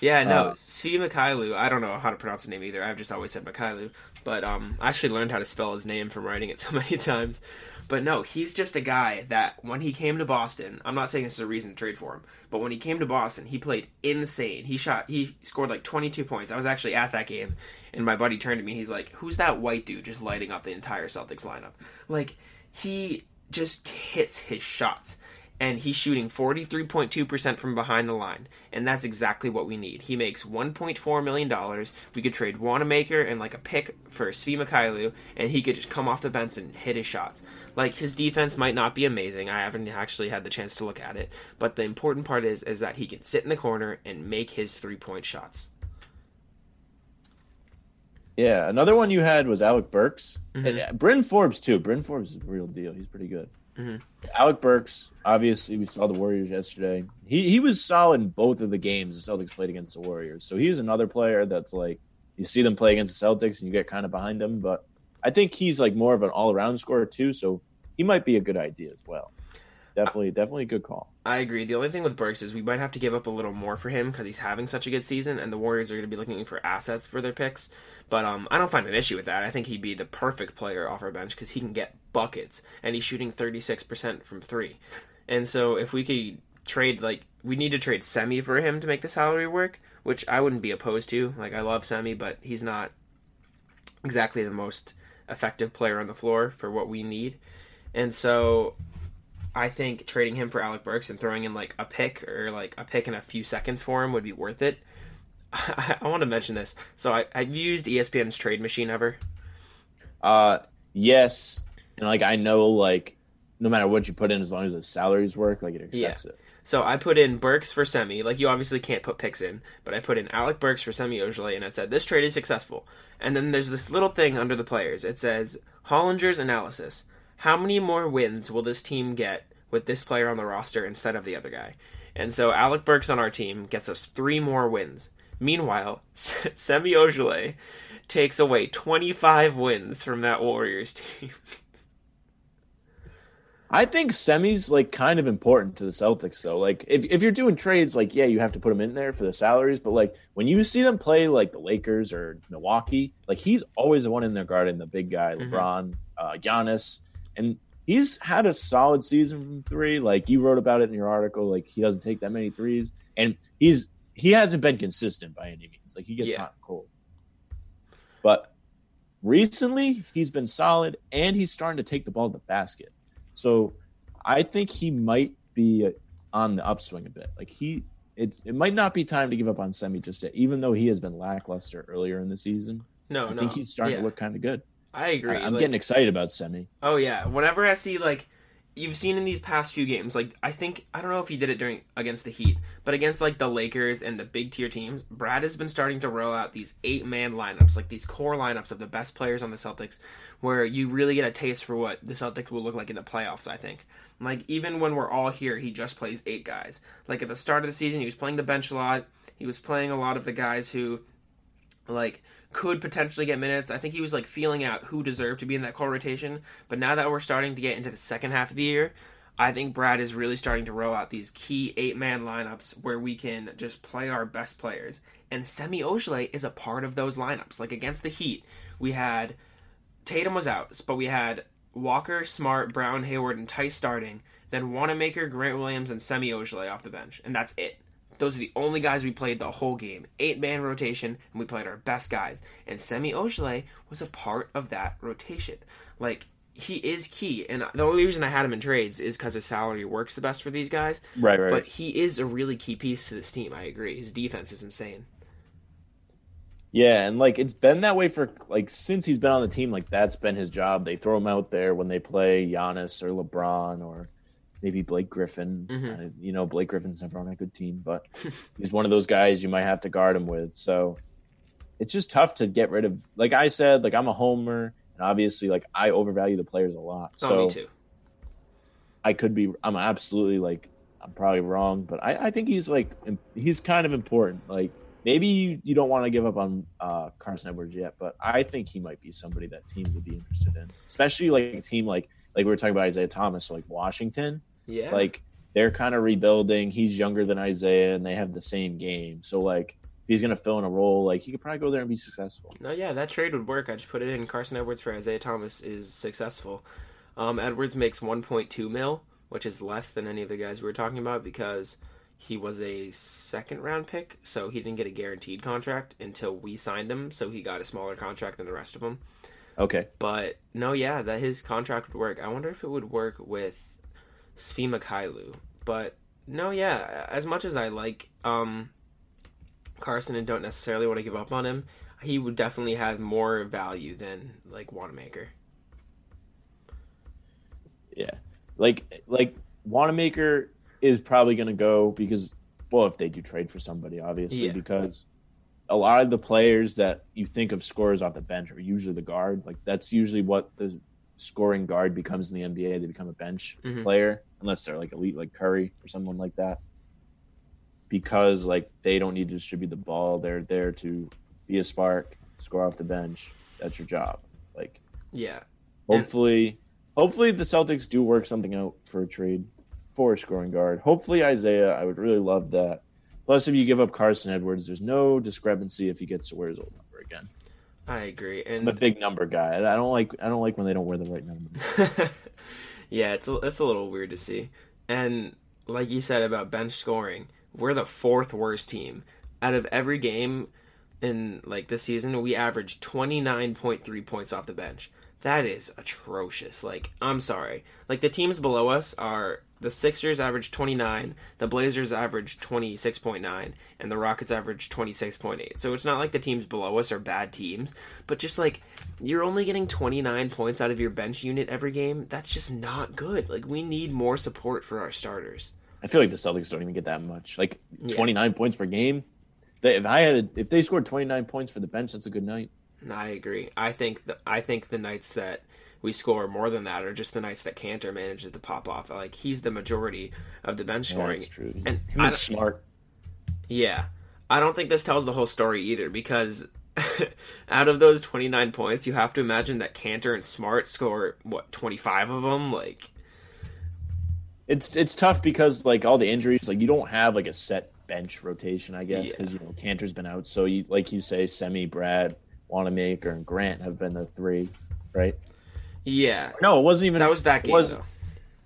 Yeah, no, Uh, Svi Mykhailiuk. I don't know how to pronounce his name either. I've just always said Mykhailiuk, but um, I actually learned how to spell his name from writing it so [LAUGHS] many times. But no, he's just a guy that when he came to Boston, I'm not saying this is a reason to trade for him, but when he came to Boston, he played insane. He shot, he scored like 22 points. I was actually at that game, and my buddy turned to me. He's like, "Who's that white dude just lighting up the entire Celtics lineup?" Like he just hits his shots and he's shooting 43.2% from behind the line. And that's exactly what we need. He makes $1.4 million. We could trade Wanamaker and like a pick for Svi Mykhailiuk, and he could just come off the bench and hit his shots. Like his defense might not be amazing. I haven't actually had the chance to look at it, but the important part is is that he can sit in the corner and make his three-point shots. Yeah, another one you had was Alec Burks. Mm-hmm. And uh, Bryn Forbes too. Bryn Forbes is a real deal. He's pretty good. Mm-hmm. Alec Burks, obviously, we saw the Warriors yesterday. He he was solid in both of the games the Celtics played against the Warriors. So he's another player that's like you see them play against the Celtics and you get kind of behind them. But I think he's like more of an all around scorer too. So he might be a good idea as well. Definitely, definitely a good call. I agree. The only thing with Burks is we might have to give up a little more for him because he's having such a good season, and the Warriors are going to be looking for assets for their picks. But um, I don't find an issue with that. I think he'd be the perfect player off our bench because he can get buckets, and he's shooting thirty six percent from three. And so if we could trade, like, we need to trade Semi for him to make the salary work, which I wouldn't be opposed to. Like, I love Semi, but he's not exactly the most effective player on the floor for what we need. And so I think trading him for Alec Burks and throwing in like a pick or like a pick in a few seconds for him would be worth it. [LAUGHS] I, want to mention this. So I, I've used ESPN's trade machine ever. Uh, yes, and like I know, like no matter what you put in, as long as the salaries work, like it accepts it. So I put in Burks for Semi. Like you obviously can't put picks in, but I put in Alec Burks for Semi Ojeleye, and it said this trade is successful. And then there's this little thing under the players. It says Hollinger's analysis. How many more wins will this team get with this player on the roster instead of the other guy? And so Alec Burks on our team gets us three more wins. Meanwhile, [LAUGHS] Semi Ojeleye takes away 25 wins from that Warriors [LAUGHS] team. I think semi's like kind of important to the Celtics though. Like if if you're doing trades, like yeah, you have to put them in there for the salaries, but like when you see them play like the Lakers or Milwaukee, like he's always the one in there guarding the big guy, LeBron, uh, Giannis, and he's had a solid season from three. Like you wrote about it in your article, like he doesn't take that many threes, and he's he hasn't been consistent by any means. Like he gets Yeah. hot and cold, but recently he's been solid, and he's starting to take the ball to the basket. So I think he might be uh, on the upswing a bit. Like he, it's it might not be time to give up on Semi just yet, even though he has been lackluster earlier in the season. No, I no. think he's starting yeah, to look kind of good. I agree. I, am like- getting excited about Semi. Oh yeah. Whenever I see like you've seen in these past few games, like I think I don't know if he did it during against the Heat, but against like the Lakers and the big tier teams, Brad has been starting to roll out these eight man lineups, like these core lineups of the best players on the Celtics, where you really get a taste for what the Celtics will look like in the playoffs. I think. Like even when we're all here, he just plays eight guys. Like at the start of the season, he was playing the bench a lot. He was playing a lot of the guys who like could potentially get minutes. I think he was like feeling out who deserved to be in that core rotation. But now that we're starting to get into the second half of the year, I think Brad is really starting to roll out these key eight man lineups where we can just play our best players. And Semi Ojeleye is a part of those lineups. Like against the Heat, we had Tatum was out, but we had Walker, Smart, Brown, Hayward, and Theis starting. Then Wanamaker, Grant Williams, and Semi Ojeleye off the bench, and that's it. Those are the only guys we played the whole game. Eight man rotation, and we played our best guys. And Semi Ojeleye was a part of that rotation. Like he is key, and the only reason I had him in trades is because his salary works the best for these guys. Right, right. But he is a really key piece to this team. I agree. His defense is insane. Yeah, and like it's been that way for like since he's been on the team. Like that's been his job. They throw him out there when they play Giannis or LeBron or maybe Blake Griffin. Mhm. Uh, you know, Blake Griffin's never on a good team, but [LAUGHS] he's one of those guys you might have to guard him with. So it's just tough to get rid of. Like I said, like I'm a homer, and obviously, like I overvalue the players a lot. Oh, So me too. I could be. I'm absolutely like. I'm probably wrong, but I, I think he's like he's kind of important. Like maybe you, you don't want to give up on uh, Carsen Edwards yet, but I think he might be somebody that teams would be interested in, especially like a team like like we were talking about Isaiah Thomas, so like Washington. Yeah. Like they're kind of rebuilding. He's younger than Isaiah, and they have the same game. So like if he's gonna fill in a role, like he could probably go there and be successful. No, yeah, that trade would work. I just put it in. Carsen Edwards for Isaiah Thomas is successful. Um, Edwards makes 1.2 mil, which is less than any of the guys we were talking about because he was a second round pick, so he didn't get a guaranteed contract until we signed him. So he got a smaller contract than the rest of them. Okay. But no, yeah, that his contract would work. I wonder if it would work with Svi Mykhailiuk. But no, yeah, as much as I like um, Carsen and don't necessarily want to give up on him, he would definitely have more value than like Wanamaker. Yeah. Like like Wanamaker is probably going to go because well, if they do trade for somebody, obviously, Yeah. because a lot of the players that you think of scorers off the bench are usually the guard. Like that's usually what the scoring guard becomes in the NBA. They become a bench Mhm. player unless they're like elite, like Curry or someone like that. Because like they don't need to distribute the ball. They're there to be a spark, score off the bench. That's your job. Like Yeah, And- Hopefully, hopefully the Celtics do work something out for a trade for a scoring guard. Hopefully Isaiah, I would really love that. Plus, if you give up Carsen Edwards, there's no discrepancy if he gets to wear his old number again. I agree. I'm a big number guy. I don't like I don't like when they don't wear the right number. [LAUGHS] yeah, it's a, it's a little weird to see. And like you said about bench scoring, we're the fourth worst team out of every game in like this season. We averaged twenty nine point three points off the bench. That is atrocious. Like I'm sorry. Like the teams below us are the Sixers average 29, the Blazers average 26.9, and the Rockets average 26.8. So it's not like the teams below us are bad teams, but just like you're only getting 29 points out of your bench unit every game. That's just not good. Like we need more support for our starters. I feel like the Celtics don't even get that much. Like Yeah. 29 points per game. They, if I had a, if they scored 29 points for the bench, that's a good night. I agree. I think the I think the nights that we score more than that are just the nights that Kanter manages to pop off. Like he's the majority of the bench Yeah, scoring. that's true. And Him I smart. Yeah. I don't think this tells the whole story either because [LAUGHS] out of those 29 points, you have to imagine that Kanter and Smart score, what, 25 of them? Like, It's it's tough because like all the injuries, like you don't have like a set bench rotation, I guess, Yeah. because you know Kanter's been out. So you like you say, Semi, Brad, Wanamaker, and Grant have been the three, right? yeah. No, it wasn't even. That was that game, Was, though.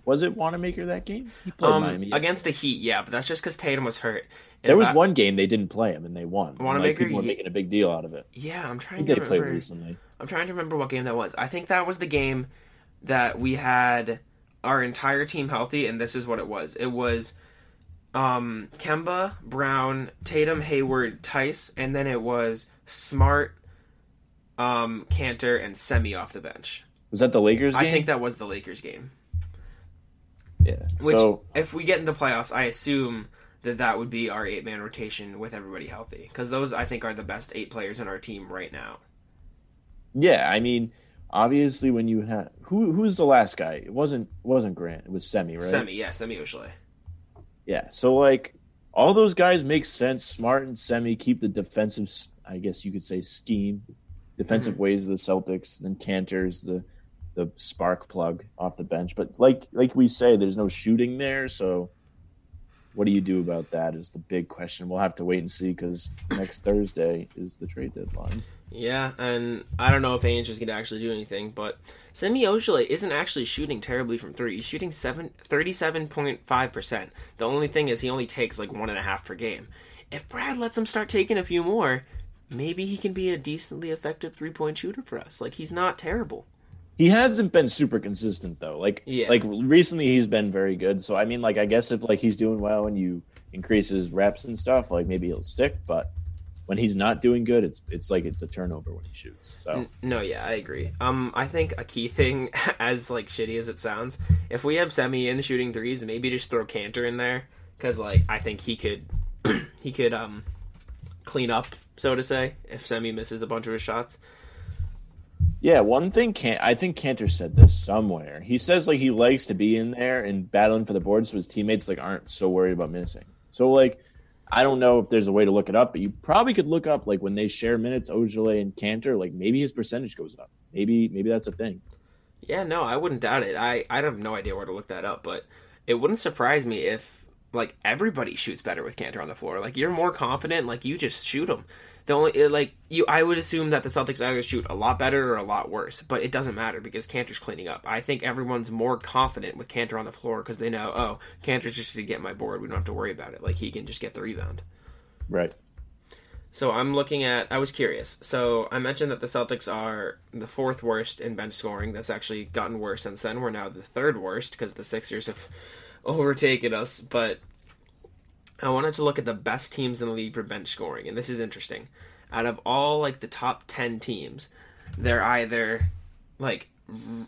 was it Wanamaker that game? He played Um, Miami. against the Heat, yeah, but that's just because Tatum was hurt. And There was that- one game they didn't play him and they won. And, like, Wanamaker, people were making a big deal out of it. Yeah, I'm I trying think to they played recently. I'm trying to remember what game that was. I think that was the game that we had our entire team healthy, and this is what it was. It was um, Kemba, Brown, Tatum, Hayward, Theis, and then it was Smart, um, Kanter, and Semi off the bench. Was that the Lakers game? I think that was the Lakers game. yeah. Which, so if we get into the playoffs, I assume that that would be our eight man rotation with everybody healthy. Because those, I think, are the best eight players in our team right now. yeah, I mean, obviously when you have who who's the last guy? It wasn't wasn't Grant. It was Semi, right? Semi, yeah, Semi Ojeleye. Yeah. So like all those guys make sense. Smart and Semi keep the defensive, I guess you could say, scheme, defensive mm-hmm. ways of the Celtics. Then Kanter's the the spark plug off the bench. But like like we say, there's no shooting there. So what do you do about that? Is the big question. We'll have to wait and see because next [LAUGHS] Thursday is the trade deadline. Yeah, and I don't know if Ainge is going to actually do anything, but Semi Ojeleye isn't actually shooting terribly from three. He's shooting seven, 37.5%. The only thing is he only takes like one and a half per game. If Brad lets him start taking a few more, maybe he can be a decently effective three point shooter for us. Like, he's not terrible. He hasn't been super consistent though. Like Yeah. like recently he's been very good. So I mean like I guess if like he's doing well and you increase his reps and stuff, like maybe he'll stick, but when he's not doing good, it's it's like it's a turnover when he shoots. So No, yeah, I agree. Um, I think a key thing, [LAUGHS] as like shitty as it sounds, if we have Semi in shooting threes, maybe just throw Kanter in there because like I think he could, [CLEARS THROAT] he could um, clean up, so to say, if Semi misses a bunch of his shots. yeah, one thing can I think Kanter said this somewhere. He says like he likes to be in there and battling for the board so his teammates like aren't so worried about missing. So like I don't know if there's a way to look it up, but you probably could look up like when they share minutes, Ojeleye and Kanter, like maybe his percentage goes up. Maybe maybe that's a thing. Yeah, no, I wouldn't doubt it. I I have no idea where to look that up, but it wouldn't surprise me if like everybody shoots better with Kanter on the floor. Like you're more confident, like you just shoot them. The only like you, I would assume that the Celtics either shoot a lot better or a lot worse, but it doesn't matter because Kanter's cleaning up. I think everyone's more confident with Kanter on the floor because they know, oh, Kanter's just to get my board. We don't have to worry about it. Like he can just get the rebound. Right. So I'm looking at. I was curious. So I mentioned that the Celtics are the fourth worst in bench scoring. That's actually gotten worse since then. We're now the third worst because the Sixers have overtaken us. But I wanted to look at the best teams in the league for bench scoring, and this is interesting. Out of all like the top ten teams, they're either like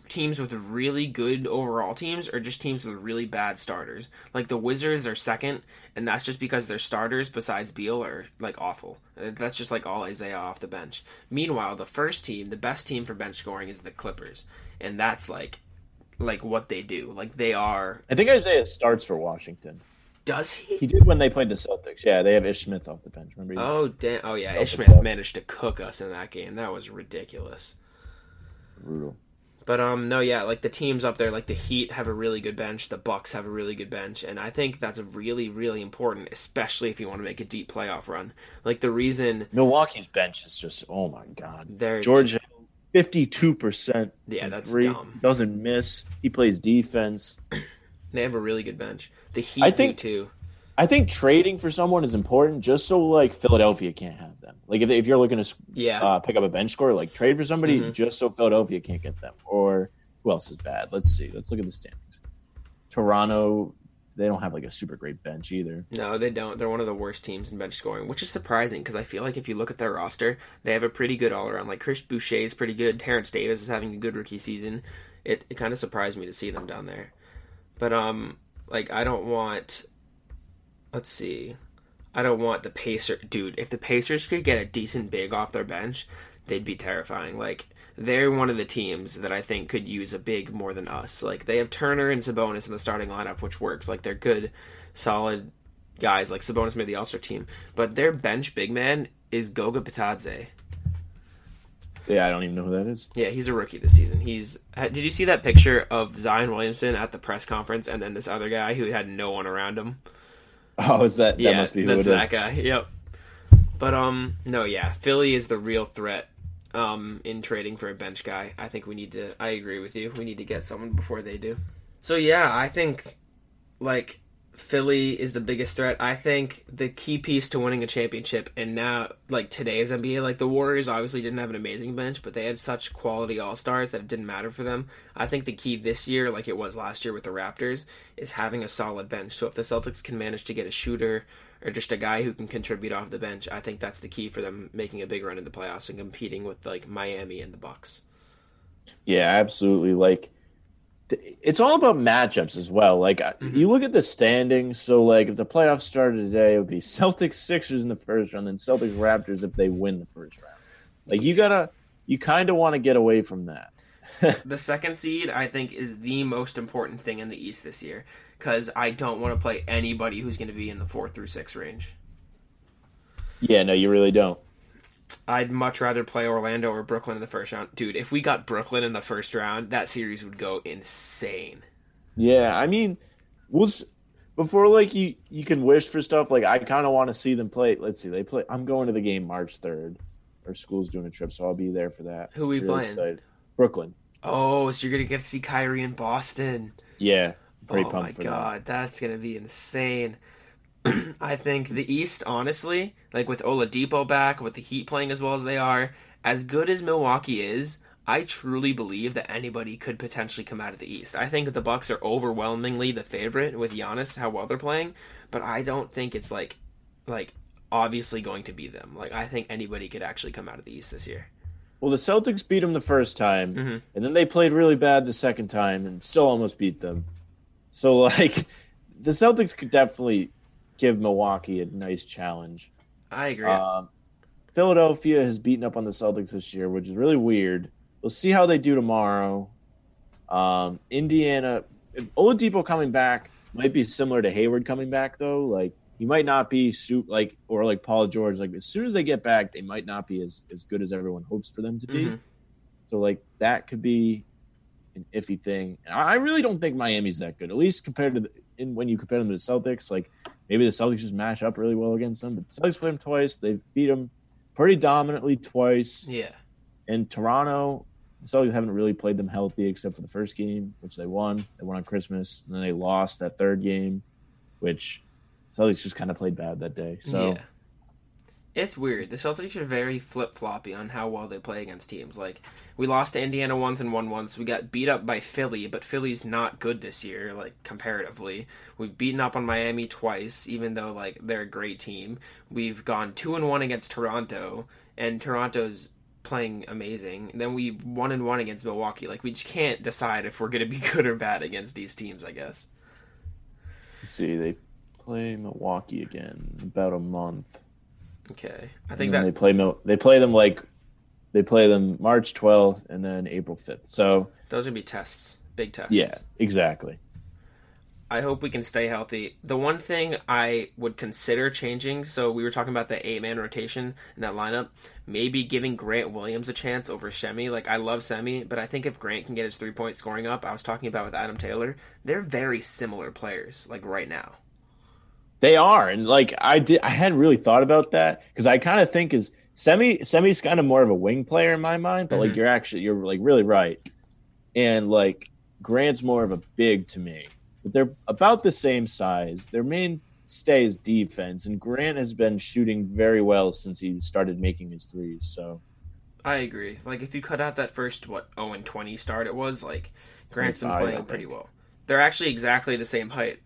teams with really good overall teams or just teams with really bad starters. Like the Wizards are second, and that's just because their starters besides Beal are like awful. Uh, That's just like all Isaiah off the bench. Meanwhile, the first team, the best team for bench scoring is the Clippers, and that's like like what they do. Like they are. I think Isaiah starts for Washington. Does he? He did when they played the Celtics. Yeah, they have Ish Smith off the bench. Remember? Oh damn! Oh yeah, Ish Smith managed to cook us in that game. That was ridiculous. Brutal. But um no yeah, like the teams up there like the Heat have a really good bench, the Bucks have a really good bench, and I think that's really really important especially if you want to make a deep playoff run. Like the reason Milwaukee's bench is just oh my god. They're- George fifty-two percent. Yeah, that's three, dumb. Doesn't miss. He plays defense. [CLEARS THROAT] they have a really good bench. The Heat I think- do too. I think trading for someone is important, just so like Philadelphia can't have them. Like if, if you're looking to Yeah. uh, pick up a bench score, like trade for somebody Mhm. just so Philadelphia can't get them. Or who else is bad? Let's see. Let's look at the standings. Toronto, they don't have like a super great bench either. No, they don't. They're one of the worst teams in bench scoring, which is surprising because I feel like if you look at their roster, they have a pretty good all around. Like Chris Boucher is pretty good. Terence Davis is having a good rookie season. It it kind of surprised me to see them down there. But um, like I don't want. Let's see. I don't want the Pacer dude. If the Pacers could get a decent big off their bench, they'd be terrifying. Like they're one of the teams that I think could use a big more than us. Like they have Turner and Sabonis in the starting lineup, which works. Like they're good, solid guys. Like Sabonis made the All Star team, but their bench big man is Goga Bitadze. Yeah, I don't even know who that is. Yeah, he's a rookie this season. He's. Did you see that picture of Zion Williamson at the press conference, and then this other guy who had no one around him? Oh, is that that yeah, must be who that's it is? that guy. Yep. But um, no, yeah, Philly is the real threat. Um, in trading for a bench guy, I think we need to. I agree with you. We need to get someone before they do. So yeah, I think like Philly is the biggest threat. I think the key piece to winning a championship, and now like today's NBA, like the Warriors obviously didn't have an amazing bench, but they had such quality all stars that it didn't matter for them. I think the key this year, like it was last year with the Raptors, is having a solid bench. So if the Celtics can manage to get a shooter or just a guy who can contribute off the bench, I think that's the key for them making a big run in the playoffs and competing with like Miami and the Bucks. Yeah, absolutely. Like it's all about matchups as well. Like mm-hmm. you look at the standings. So like if the playoffs started today, it would be [LAUGHS] Celtics Sixers in the first round, then Celtics Raptors if they win the first round. Like you gotta, you kind of want to get away from that. [LAUGHS] the second seed, I think, is the most important thing in the East this year because I don't want to play anybody who's going to be in the four through six range. Yeah, no, you really don't. I'd much rather play Orlando or Brooklyn in the first round. Dude, if we got Brooklyn in the first round, that series would go insane. Yeah, I mean, we'll before like you you can wish for stuff like I kind of want to see them play. Let's see, they play. I'm going to the game March third. Our school's doing a trip, so I'll be there for that. Who are we really playing? Excited. Brooklyn. Oh, so you're gonna get to see Kyrie in Boston? Yeah, pretty oh my god, that. that's gonna be insane. [CLEARS THROAT] I think the East, honestly, like with Oladipo back, with the Heat playing as well as they are, as good as Milwaukee is, I truly believe that anybody could potentially come out of the East. I think that the Bucks are overwhelmingly the favorite with Giannis, how well they're playing, but I don't think it's like, like obviously going to be them. Like I think anybody could actually come out of the East this year. Well, the Celtics beat them the first time, mm-hmm. and then they played really bad the second time, and still almost beat them. So like, [LAUGHS] the Celtics could definitely give Milwaukee a nice challenge. I agree. Um, Philadelphia has beaten up on the Celtics this year, which is really weird. We'll see how they do tomorrow. Um, Indiana, Oladipo coming back might be similar to Hayward coming back though. Like he might not be suit like or like Paul George. Like as soon as they get back, they might not be as as good as everyone hopes for them to be. Mm-hmm. So like that could be an iffy thing. And I really don't think Miami's that good, at least compared to the, in when you compare them to the Celtics. Like maybe the Celtics just match up really well against them. But the Celtics played them twice. They've beat them pretty dominantly twice. Yeah. And Toronto, the Celtics haven't really played them healthy except for the first game, which they won. They won on Christmas, and then they lost that third game, which Celtics just kind of played bad that day. So. Yeah. It's weird. The Celtics are very flip floppy on how well they play against teams. Like we lost to Indiana once and won once. We got beat up by Philly, but Philly's not good this year, like comparatively. We've beaten up on Miami twice, even though like they're a great team. We've gone two and one against Toronto, and Toronto's playing amazing. Then we one and one against Milwaukee. Like we just can't decide if we're going to be [LAUGHS] good or bad against these teams. I guess. Let's see. They play Milwaukee again about a month. Okay, I think that they play they play them like they play them March 12th and then April 5th. So those would be tests, big tests. Yeah, exactly. I hope we can stay healthy. The one thing I would consider changing, so we were talking about the eight man rotation in that lineup, maybe giving Grant Williams a chance over Semi. Like I love Semi, but I think if Grant can get his three point scoring up, I was talking about with Adam Taylor, they're very similar players, like right now. They are, and like I did, I hadn't really thought about that because I kind of think is semi semi's kind of more of a wing player in my mind, but mm-hmm. like you're actually you're like really right, and like Grant's more of a big to me, but they're about the same size. Their main stay is defense, and Grant has been shooting very well since he started making his threes. So I agree. Like if you cut out that first what 0 and 20 start, it was like Grant's been playing pretty well. They're actually exactly the same height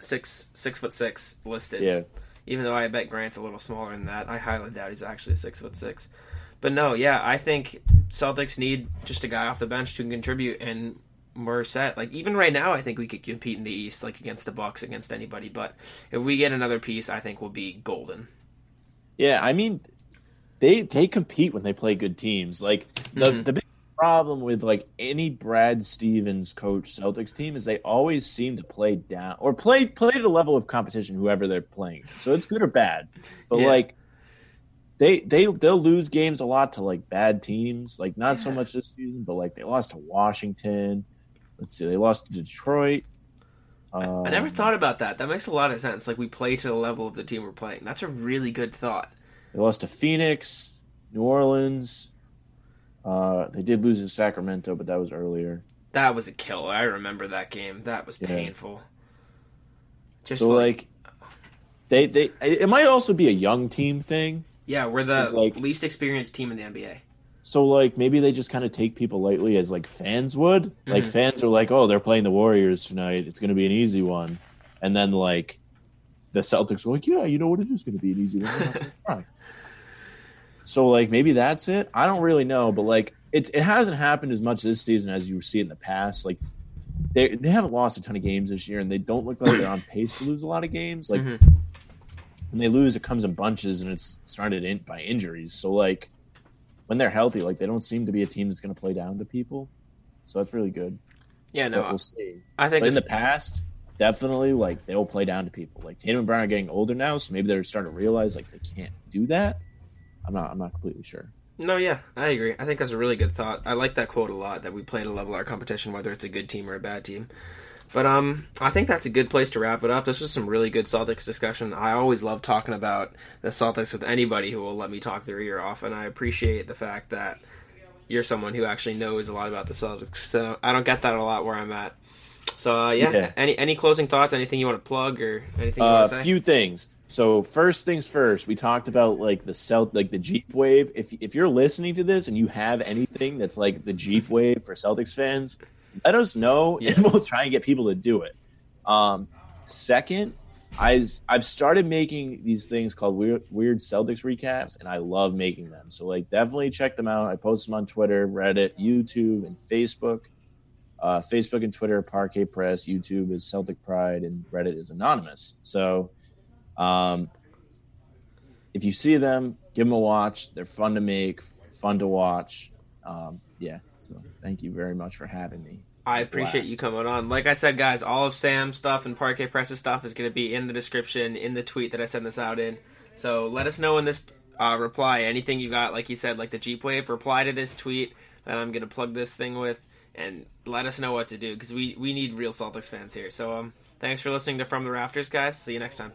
six six foot six listed. Yeah. Even though I bet Grant's a little smaller than that, I highly doubt he's actually six foot six. But no, yeah, I think Celtics need just a guy off the bench to contribute, and we're set. Like even right now, I think we could compete in the East, like against the Bucks, against anybody. But if we get another piece, I think we'll be golden. Yeah, I mean, they they compete when they play good teams. Like the mm-hmm. the big problem with like any Brad Stevens coach Celtics team is they always seem to play down or play play to the level of competition whoever they're playing. So it's good or bad. But yeah. like they they they'll lose games a lot to like bad teams. Like not yeah. so much this season, but like they lost to Washington. Let's see, they lost to Detroit. Um, I never um, thought about that. That makes a lot of sense. Like we play to the level of the team we're playing. That's a really good thought. They lost to Phoenix, New Orleans, uh, they did lose to Sacramento, but that was earlier. That was a killer. I remember that game. That was yeah. painful. Just so like, like, they they it might also be a young team thing. yeah, we're the like- least experienced team in the NBA. So like maybe they just kind of take people lightly as like fans would. Like Mhm. fans are like, oh, they're playing the Warriors tonight. It's going to be an easy one. And then like the Celtics are like, yeah, you know what? It is going to be an easy one. [LAUGHS] We're not gonna try." So like maybe that's it. I don't really know, but like it's it hasn't happened as much this season as you see in the past. Like they they haven't lost a ton of games this year, and they don't look like they're on pace to lose a lot of games. Like Mhm. when they lose, it comes in bunches, and it's surrounded in by injuries. So like when they're healthy, like they don't seem to be a team that's going to play down to people. So that's really good. Yeah, But no, we'll see. I think But in the past, definitely like they'll play down to people. Like Tatum and Brown are getting older now, so maybe they're starting to realize like they can't do that. I'm not. I'm not completely sure. no, yeah, I agree. I think that's a really good thought. I like that quote a lot. That we play to level our competition, whether it's a good team or a bad team. But um, I think that's a good place to wrap it up. This was some really good Celtics discussion. I always love talking about the Celtics with anybody who will let me talk their ear off, and I appreciate the fact that you're someone who actually knows a lot about the Celtics. So I don't get that a lot where I'm at. So uh, yeah, Yeah. any any closing thoughts? Anything you want to plug or anything you A want to say? few things. So first things first, we talked about like the Celt, like the Jeep Wave. If if you're listening to this and you have anything that's like the Jeep Wave for Celtics fans, let us know Yes. and we'll try and get people to do it. Um, second, I I've started making these things called weird weird Celtics recaps, and I love making them. So like definitely check them out. I post them on Twitter, Reddit, YouTube, and Facebook. Uh, Facebook and Twitter, Parquet Press. YouTube is Celtic Pride, and Reddit is Anonymous. So, um, if you see them, give them a watch. They're fun to make, fun to watch. Um, yeah. So, thank you very much for having me. I appreciate you coming on. Like I said, guys, all of Sam's stuff and Parquet Press's stuff is going to be in the description in the tweet that I send this out in. So let us know in this uh, reply anything you got, like you said, like the Jeep Wave. Reply to this tweet that I'm going to plug this thing with, and let us know what to do because we we need real Celtics fans here. So um, thanks for listening to From the Rafters, guys. See you next time.